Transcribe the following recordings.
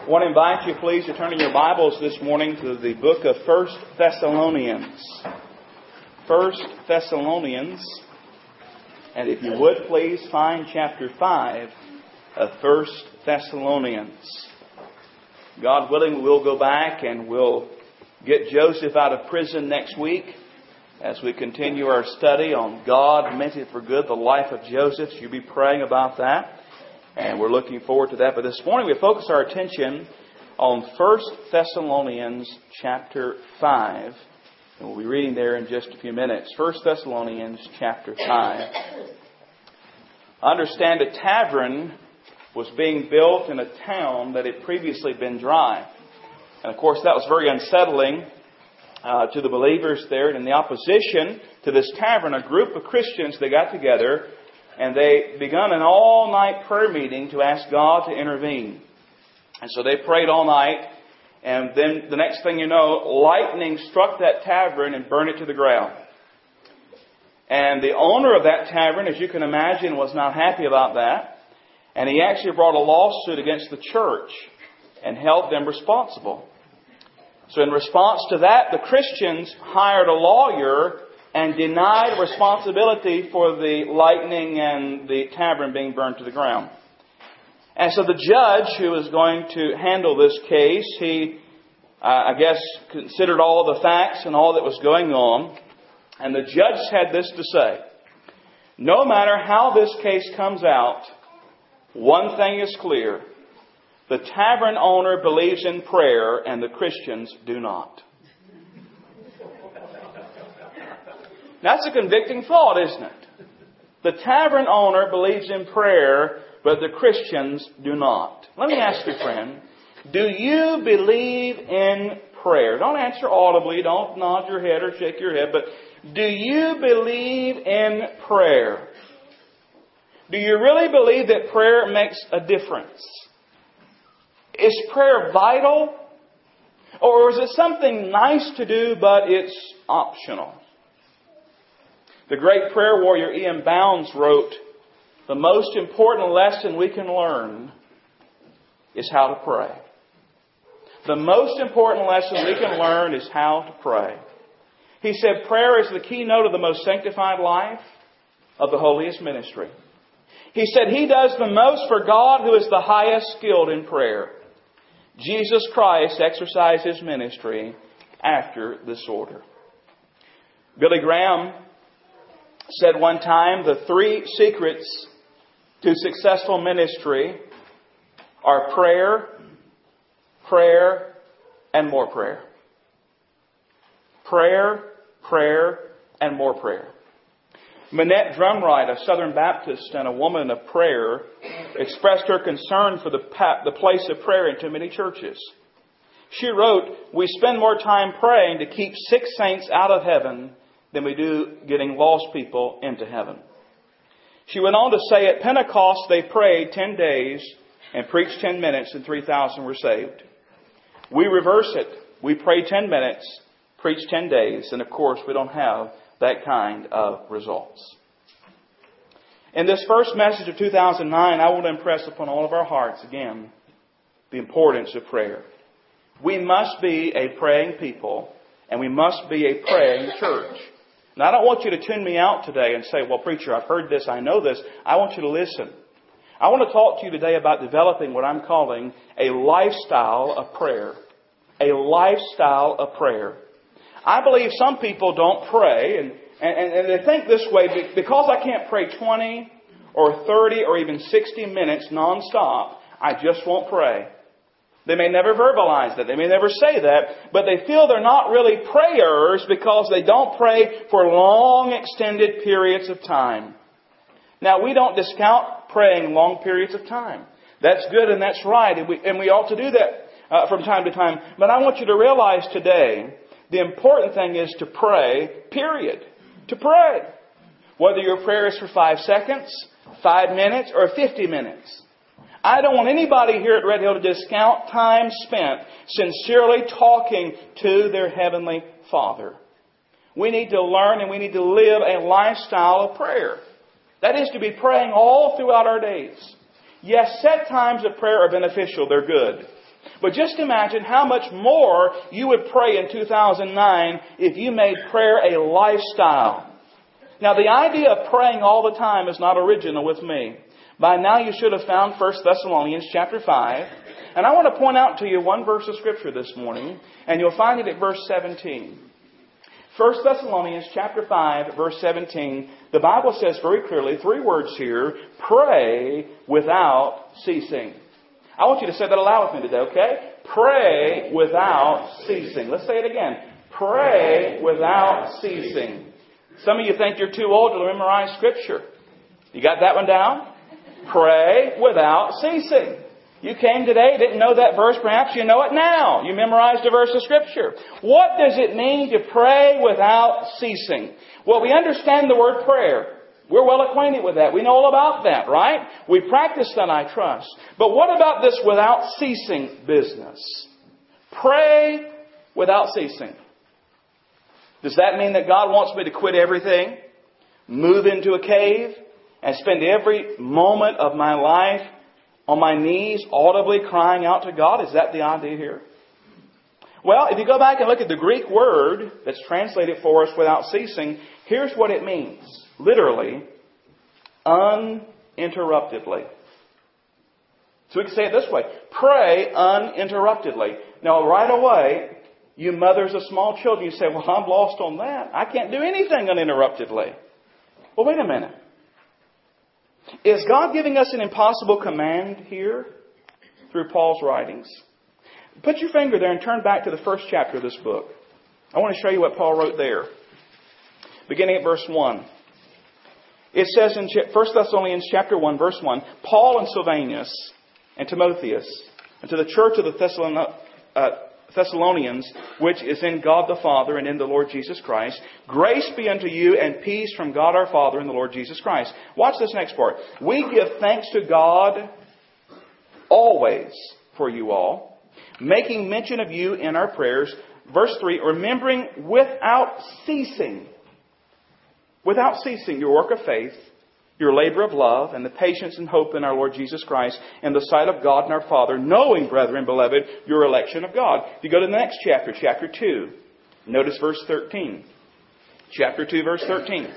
I want to invite you, please, to turn in your Bibles this morning to the book of First Thessalonians. First Thessalonians. And if you would, please find chapter 5 of First Thessalonians. God willing, we'll go back and we'll get Joseph out of prison next week as we continue our study on God meant it for good, the life of Joseph. You'll be praying about that. And we're looking forward to that. But this morning we focus our attention on 1 Thessalonians chapter 5. And we'll be reading there in just a few minutes. 1 Thessalonians chapter 5. I understand a tavern was being built in a town that had previously been dry. And of course that was very unsettling uh, to the believers there. And in the opposition to this tavern, a group of Christians, they got together and they begun an all night prayer meeting to ask God to intervene. And so they prayed all night, and then the next thing you know, lightning struck that tavern and burned it to the ground. And the owner of that tavern, as you can imagine, was not happy about that. And he actually brought a lawsuit against the church and held them responsible. So in response to that, the Christians hired a lawyer and denied responsibility for the lightning and the tavern being burned to the ground. And so the judge who was going to handle this case, he, uh, I guess, considered all the facts and all that was going on. And the judge had this to say. No matter how this case comes out, one thing is clear. The tavern owner believes in prayer and the Christians do not. That's a convicting thought, isn't it? The tavern owner believes in prayer, but the Christians do not. Let me ask you, friend, do you believe in prayer? Don't answer audibly, don't nod your head or shake your head, but do you believe in prayer? Do you really believe that prayer makes a difference? Is prayer vital? Or is it something nice to do, but it's optional? The great prayer warrior E.M. Bounds wrote, The most important lesson we can learn is how to pray. The most important lesson we can learn is how to pray. He said prayer is the keynote of the most sanctified life of the holiest ministry. He said he does the most for God who is the highest skilled in prayer. Jesus Christ exercised his ministry after this order. Billy Graham said one time the three secrets to successful ministry are prayer, prayer, and more prayer. Prayer, prayer, and more prayer. Minette Drumwright, a Southern Baptist and a woman of prayer, expressed her concern for the, the place of prayer in too many churches. She wrote, We spend more time praying to keep six saints out of heaven than we do getting lost people into heaven. She went on to say at Pentecost they prayed 10 days and preached 10 minutes and 3,000 were saved. We reverse it. We pray 10 minutes, preach 10 days, and of course we don't have that kind of results. In this first message of 2009, I want to impress upon all of our hearts again the importance of prayer. We must be a praying people and we must be a praying church. Now, I don't want you to tune me out today and say, well, preacher, I've heard this, I know this. I want you to listen. I want to talk to you today about developing what I'm calling a lifestyle of prayer. A lifestyle of prayer. I believe some people don't pray, and, and, and they think this way because I can't pray 20 or 30 or even 60 minutes nonstop, I just won't pray. They may never verbalize that. They may never say that, but they feel they're not really prayers because they don't pray for long extended periods of time. Now, we don't discount praying long periods of time. That's good and that's right, and we, and we ought to do that uh, from time to time. But I want you to realize today, the important thing is to pray, period. To pray. Whether your prayer is for five seconds, five minutes, or 50 minutes. I don't want anybody here at Red Hill to discount time spent sincerely talking to their Heavenly Father. We need to learn and we need to live a lifestyle of prayer. That is to be praying all throughout our days. Yes, set times of prayer are beneficial. They're good. But just imagine how much more you would pray in 2009 if you made prayer a lifestyle. Now the idea of praying all the time is not original with me. By now you should have found 1 Thessalonians chapter 5. And I want to point out to you one verse of scripture this morning, and you'll find it at verse 17. 1 Thessalonians chapter 5 verse 17, the Bible says very clearly, three words here, pray without ceasing. I want you to say that aloud with me today, okay? Pray without ceasing. Let's say it again. Pray without ceasing. Some of you think you're too old to memorize scripture. You got that one down? Pray without ceasing. You came today, didn't know that verse, perhaps you know it now. You memorized a verse of Scripture. What does it mean to pray without ceasing? Well, we understand the word prayer. We're well acquainted with that. We know all about that, right? We practice that, I trust. But what about this without ceasing business? Pray without ceasing. Does that mean that God wants me to quit everything, move into a cave, and spend every moment of my life on my knees, audibly crying out to God? Is that the idea here? Well, if you go back and look at the Greek word that's translated for us without ceasing, here's what it means. Literally, uninterruptedly. So we can say it this way pray uninterruptedly. Now, right away, you mothers of small children, you say, Well, I'm lost on that. I can't do anything uninterruptedly. Well, wait a minute. Is God giving us an impossible command here through Paul's writings? Put your finger there and turn back to the first chapter of this book. I want to show you what Paul wrote there. Beginning at verse 1. It says in 1 Thessalonians chapter 1, verse 1, Paul and Silvanus and Timotheus, and to the church of the Thessalonians, uh, Thessalonians, which is in God the Father and in the Lord Jesus Christ. Grace be unto you and peace from God our Father and the Lord Jesus Christ. Watch this next part. We give thanks to God always for you all, making mention of you in our prayers. Verse 3, remembering without ceasing, without ceasing your work of faith your labor of love and the patience and hope in our Lord Jesus Christ in the sight of God and our Father, knowing, brethren, beloved, your election of God. If you go to the next chapter, chapter 2, notice verse 13. Chapter 2, verse 13.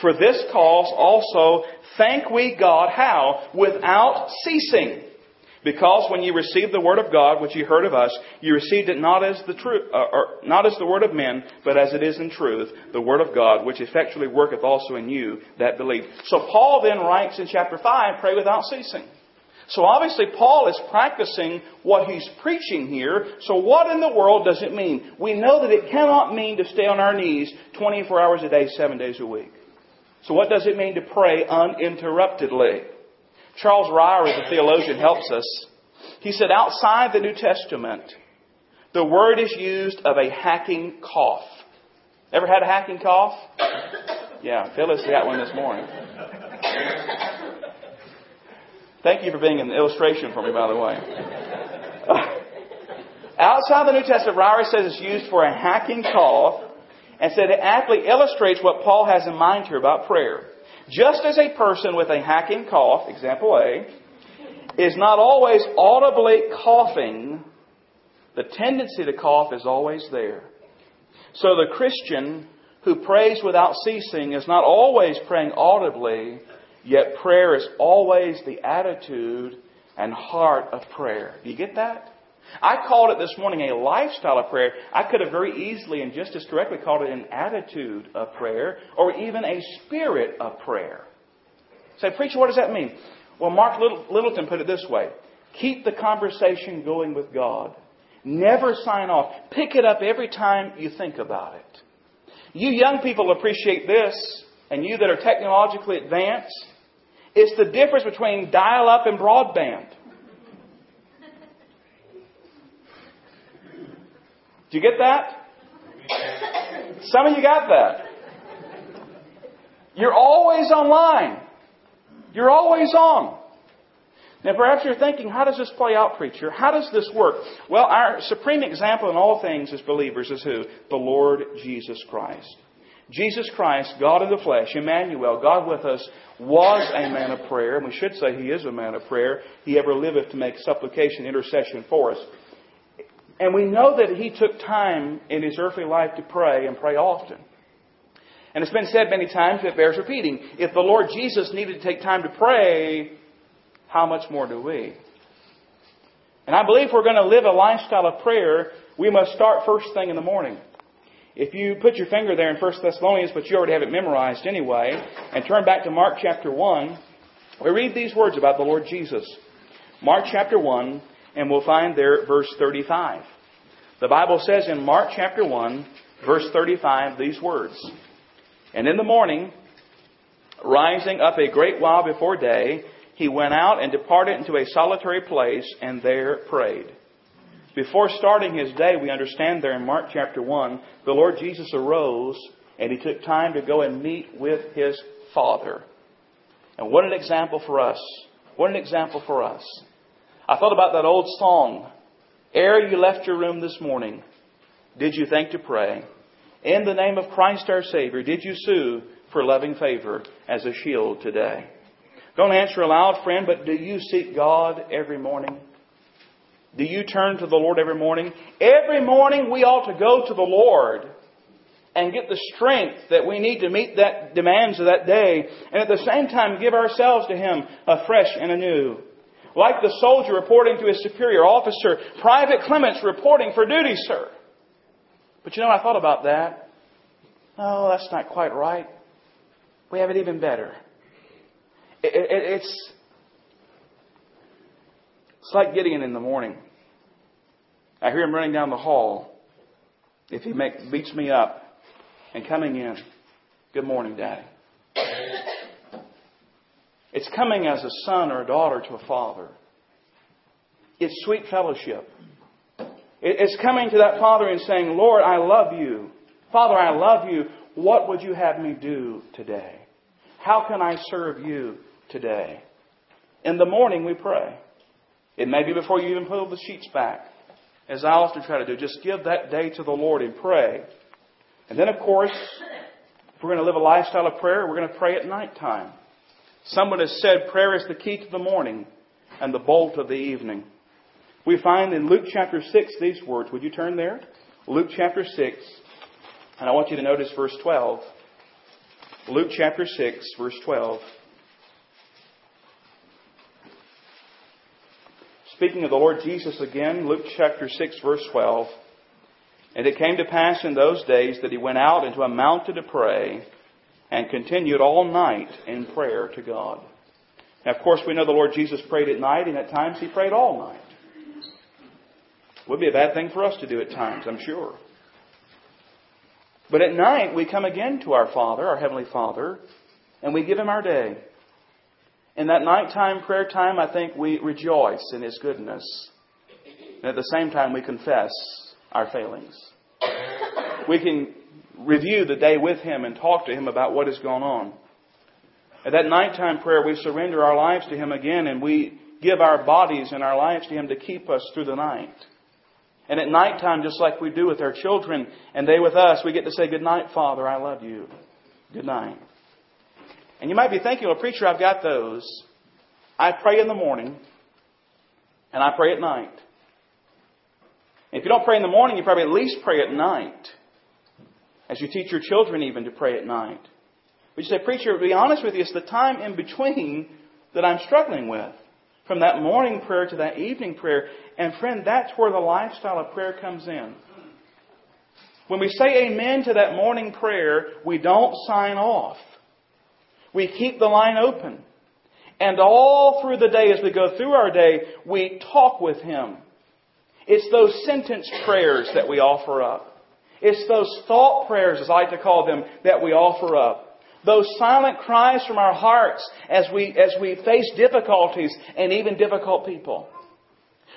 For this cause also thank we God, how? Without ceasing because when you received the word of God, which you heard of us, you received it not as the truth, uh, or not as the word of men, but as it is in truth, the word of God, which effectually worketh also in you that believe. So Paul then writes in chapter five, pray without ceasing. So obviously Paul is practicing what he's preaching here. So what in the world does it mean? We know that it cannot mean to stay on our knees 24 hours a day, seven days a week. So what does it mean to pray uninterruptedly? Charles Ryrie, the theologian, helps us. He said, outside the New Testament, the word is used of a hacking cough. Ever had a hacking cough? Yeah, Phyllis got one this morning. Thank you for being an illustration for me, by the way. Uh, outside the New Testament, Ryrie says it's used for a hacking cough and said it aptly illustrates what Paul has in mind here about prayer. Just as a person with a hacking cough, example A, is not always audibly coughing, the tendency to cough is always there. So the Christian who prays without ceasing is not always praying audibly, yet prayer is always the attitude and heart of prayer. Do you get that? I called it this morning a lifestyle of prayer. I could have very easily and just as correctly called it an attitude of prayer or even a spirit of prayer. Say, preacher, what does that mean? Well, Mark Littleton put it this way keep the conversation going with God. Never sign off. Pick it up every time you think about it. You young people appreciate this, and you that are technologically advanced, it's the difference between dial up and broadband. Do you get that? Some of you got that. You're always online. You're always on. Now, perhaps you're thinking, how does this play out, preacher? How does this work? Well, our supreme example in all things as believers is who? The Lord Jesus Christ. Jesus Christ, God in the flesh, Emmanuel, God with us, was a man of prayer, and we should say he is a man of prayer. He ever liveth to make supplication, intercession for us. And we know that he took time in his earthly life to pray and pray often. And it's been said many times, it bears repeating. If the Lord Jesus needed to take time to pray, how much more do we? And I believe we're going to live a lifestyle of prayer, we must start first thing in the morning. If you put your finger there in 1 Thessalonians, but you already have it memorized anyway, and turn back to Mark chapter 1, we read these words about the Lord Jesus. Mark chapter 1, and we'll find there verse 35. The Bible says in Mark chapter 1, verse 35, these words. And in the morning, rising up a great while before day, he went out and departed into a solitary place and there prayed. Before starting his day, we understand there in Mark chapter 1, the Lord Jesus arose and he took time to go and meet with his Father. And what an example for us. What an example for us. I thought about that old song. Ere you left your room this morning, did you think to pray? In the name of Christ our Savior, did you sue for loving favor as a shield today? Don't answer aloud, friend, but do you seek God every morning? Do you turn to the Lord every morning? Every morning we ought to go to the Lord and get the strength that we need to meet that demands of that day and at the same time give ourselves to Him afresh and anew. Like the soldier reporting to his superior officer, Private Clements reporting for duty, sir. But you know, I thought about that. Oh, that's not quite right. We have it even better. It, it, it's it's like Gideon in the morning. I hear him running down the hall. If he make, beats me up and coming in, good morning, Daddy. It's coming as a son or a daughter to a father. It's sweet fellowship. It's coming to that father and saying, Lord, I love you. Father, I love you. What would you have me do today? How can I serve you today? In the morning, we pray. It may be before you even pull the sheets back. As I often try to do, just give that day to the Lord and pray. And then, of course, if we're going to live a lifestyle of prayer, we're going to pray at nighttime. Someone has said prayer is the key to the morning and the bolt of the evening. We find in Luke chapter 6 these words. Would you turn there? Luke chapter 6. And I want you to notice verse 12. Luke chapter 6, verse 12. Speaking of the Lord Jesus again, Luke chapter 6, verse 12. And it came to pass in those days that he went out into a mountain to pray and continued all night in prayer to God. Now, of course, we know the Lord Jesus prayed at night, and at times he prayed all night. Would be a bad thing for us to do at times, I'm sure. But at night, we come again to our Father, our Heavenly Father, and we give Him our day. In that nighttime prayer time, I think we rejoice in His goodness. And at the same time, we confess our failings. We can review the day with Him and talk to Him about what has gone on. At that nighttime prayer, we surrender our lives to Him again and we give our bodies and our lives to Him to keep us through the night. And at nighttime, just like we do with our children and they with us, we get to say, Good night, Father, I love you. Good night. And you might be thinking, well, preacher, I've got those. I pray in the morning and I pray at night. If you don't pray in the morning, you probably at least pray at night. As you teach your children even to pray at night. But you say, preacher, to be honest with you, it's the time in between that I'm struggling with. From that morning prayer to that evening prayer. And friend, that's where the lifestyle of prayer comes in. When we say amen to that morning prayer, we don't sign off. We keep the line open. And all through the day, as we go through our day, we talk with Him. It's those sentence prayers that we offer up. It's those thought prayers, as I like to call them, that we offer up. Those silent cries from our hearts as we, as we face difficulties and even difficult people.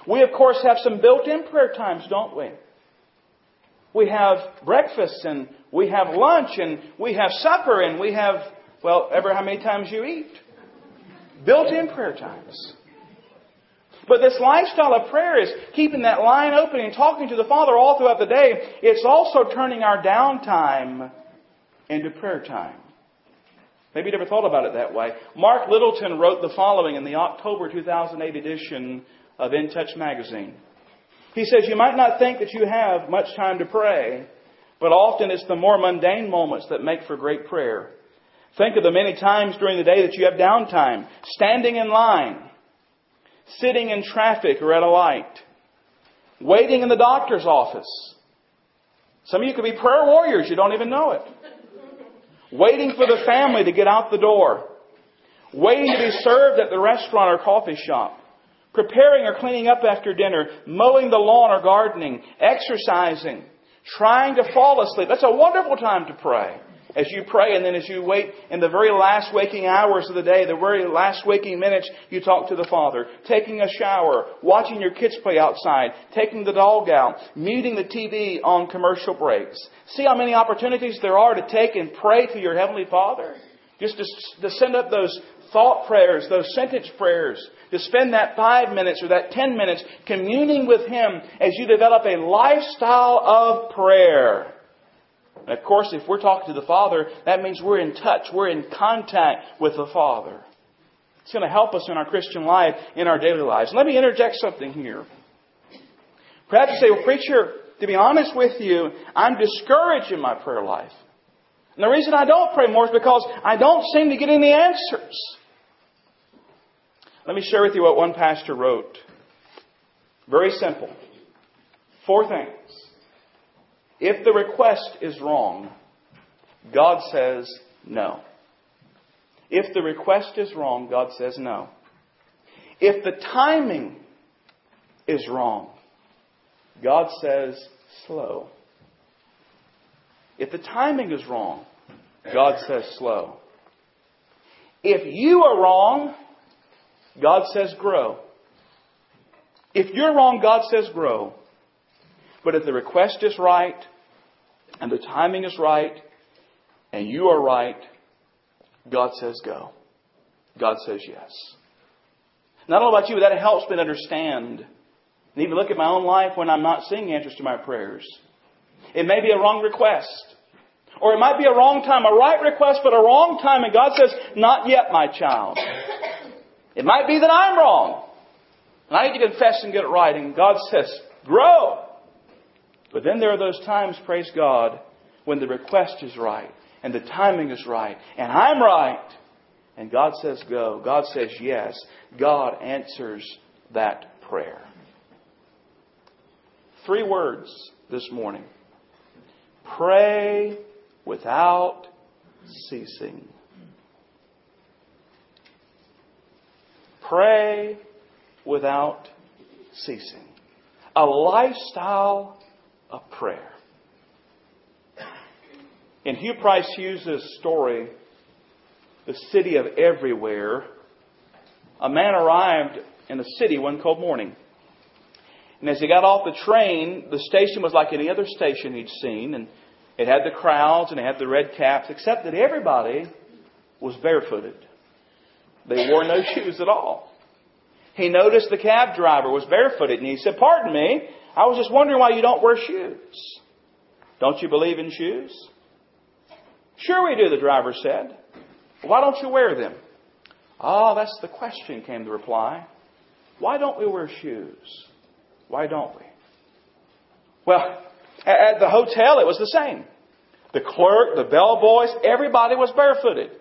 We, of course, have some built-in prayer times, don't we? We have breakfast and we have lunch and we have supper and we have, well, ever how many times you eat. Built-in prayer times. But this lifestyle of prayer is keeping that line open and talking to the Father all throughout the day. It's also turning our downtime into prayer time. Maybe you never thought about it that way. Mark Littleton wrote the following in the October 2008 edition of In Touch magazine. He says, You might not think that you have much time to pray, but often it's the more mundane moments that make for great prayer. Think of the many times during the day that you have downtime, standing in line, sitting in traffic or at a light, waiting in the doctor's office. Some of you could be prayer warriors, you don't even know it. Waiting for the family to get out the door. Waiting to be served at the restaurant or coffee shop. Preparing or cleaning up after dinner. Mowing the lawn or gardening. Exercising. Trying to fall asleep. That's a wonderful time to pray as you pray and then as you wait in the very last waking hours of the day, the very last waking minutes, you talk to the Father. Taking a shower, watching your kids play outside, taking the dog out, muting the TV on commercial breaks. See how many opportunities there are to take and pray to your Heavenly Father? Just to, to send up those thought prayers, those sentence prayers, to spend that five minutes or that ten minutes communing with Him as you develop a lifestyle of prayer. And of course, if we're talking to the Father, that means we're in touch, we're in contact with the Father. It's going to help us in our Christian life, in our daily lives. Let me interject something here. Perhaps you say, well, preacher, to be honest with you, I'm discouraged in my prayer life. And the reason I don't pray more is because I don't seem to get any answers. Let me share with you what one pastor wrote. Very simple. Four things. If the request is wrong, God says no. If the request is wrong, God says no. If the timing is wrong, God says slow. If the timing is wrong, God says slow. If you are wrong, God says grow. If you're wrong, God says grow. But if the request is right, and the timing is right, and you are right, God says go. God says yes. Not all about you, but that helps me understand and even look at my own life when I'm not seeing answers to my prayers. It may be a wrong request. Or it might be a wrong time, a right request, but a wrong time, and God says, Not yet, my child. It might be that I'm wrong. And I need to confess and get it right, and God says, Grow. But then there are those times, praise God, when the request is right and the timing is right and I'm right. And God says go. God says yes. God answers that prayer. Three words this morning. Pray without ceasing. Pray without ceasing. A lifestyle of prayer. In Hugh Price Hughes' story, The City of Everywhere, a man arrived in the city one cold morning. And as he got off the train, the station was like any other station he'd seen, and it had the crowds and it had the red caps, except that everybody was barefooted. They wore no shoes at all. He noticed the cab driver was barefooted, and he said, Pardon me, I was just wondering why you don't wear shoes. Don't you believe in shoes? Sure we do, the driver said. Why don't you wear them? Ah, oh, that's the question, came the reply. Why don't we wear shoes? Why don't we? Well, at the hotel it was the same. The clerk, the bellboys, everybody was barefooted.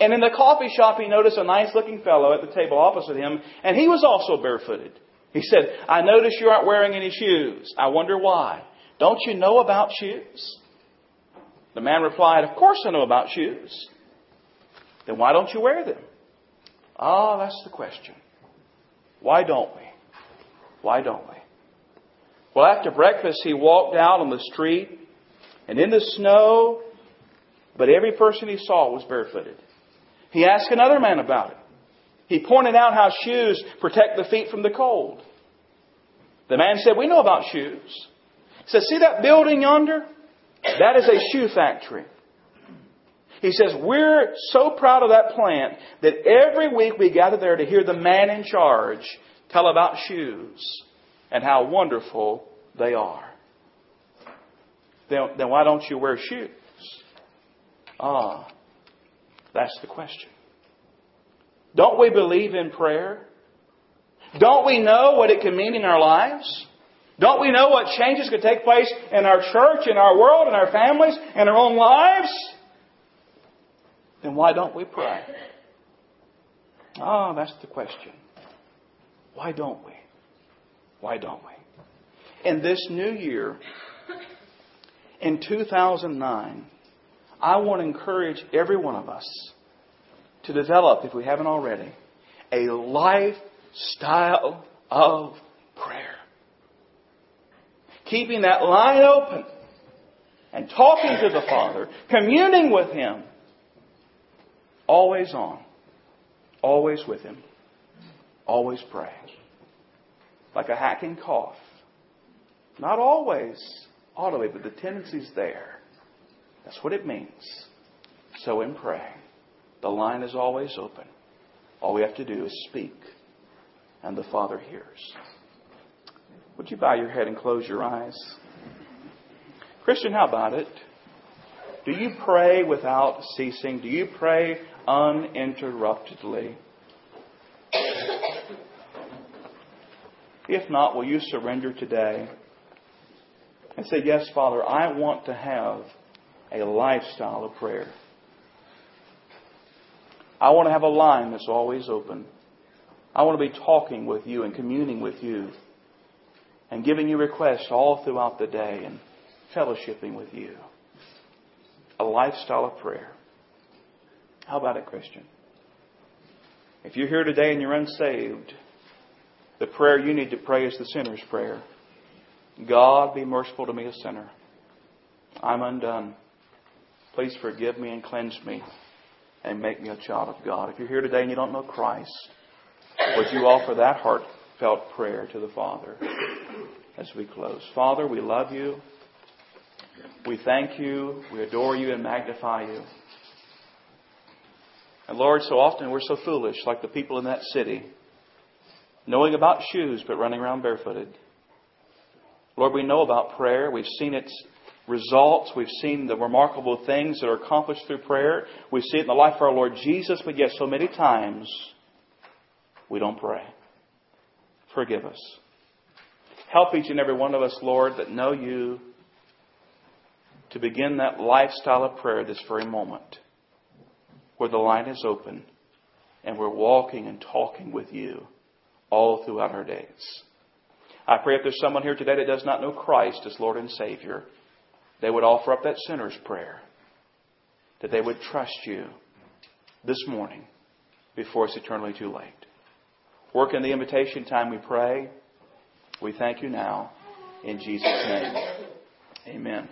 And in the coffee shop, he noticed a nice looking fellow at the table opposite him, and he was also barefooted. He said, I notice you aren't wearing any shoes. I wonder why. Don't you know about shoes? The man replied, Of course I know about shoes. Then why don't you wear them? Ah, oh, that's the question. Why don't we? Why don't we? Well, after breakfast, he walked out on the street and in the snow, but every person he saw was barefooted. He asked another man about it. He pointed out how shoes protect the feet from the cold. The man said, We know about shoes. He said, See that building yonder? That is a shoe factory. He says, We're so proud of that plant that every week we gather there to hear the man in charge tell about shoes and how wonderful they are. Then, then why don't you wear shoes? Ah, that's the question. Don't we believe in prayer? Don't we know what it can mean in our lives? Don't we know what changes could take place in our church, in our world, in our families, in our own lives? Then why don't we pray? Ah, oh, that's the question. Why don't we? Why don't we? In this new year, in 2009, I want to encourage every one of us to develop, if we haven't already, a lifestyle of prayer. Keeping that line open and talking to the Father, communing with Him, always on, always with Him, always praying. Like a hacking cough. Not always audibly, but the tendency's there. That's what it means. So in praying, the line is always open. All we have to do is speak, and the Father hears. Would you bow your head and close your eyes? Christian, how about it? Do you pray without ceasing? Do you pray uninterruptedly? If not, will you surrender today and say, Yes, Father, I want to have a lifestyle of prayer. I want to have a line that's always open. I want to be talking with you and communing with you and giving you requests all throughout the day and fellowshipping with you. A lifestyle of prayer. How about it, Christian? If you're here today and you're unsaved, the prayer you need to pray is the sinner's prayer. God, be merciful to me, a sinner. I'm undone. Please forgive me and cleanse me and make me a child of God. If you're here today and you don't know Christ, would you offer that heartfelt prayer to the Father as we close? Father, we love you. We thank you. We adore you and magnify you. And Lord, so often we're so foolish, like the people in that city, knowing about shoes but running around barefooted. Lord, we know about prayer. We've seen its results. We've seen the remarkable things that are accomplished through prayer. We see it in the life of our Lord Jesus, but yet so many times we don't pray. Forgive us. Help each and every one of us, Lord, that know you to begin that lifestyle of prayer this very moment where the line is open and we're walking and talking with you all throughout our days. I pray if there's someone here today that does not know Christ as Lord and Savior, they would offer up that sinner's prayer. That they would trust you this morning before it's eternally too late. Work in the invitation time, we pray. We thank you now. In Jesus' name. Amen.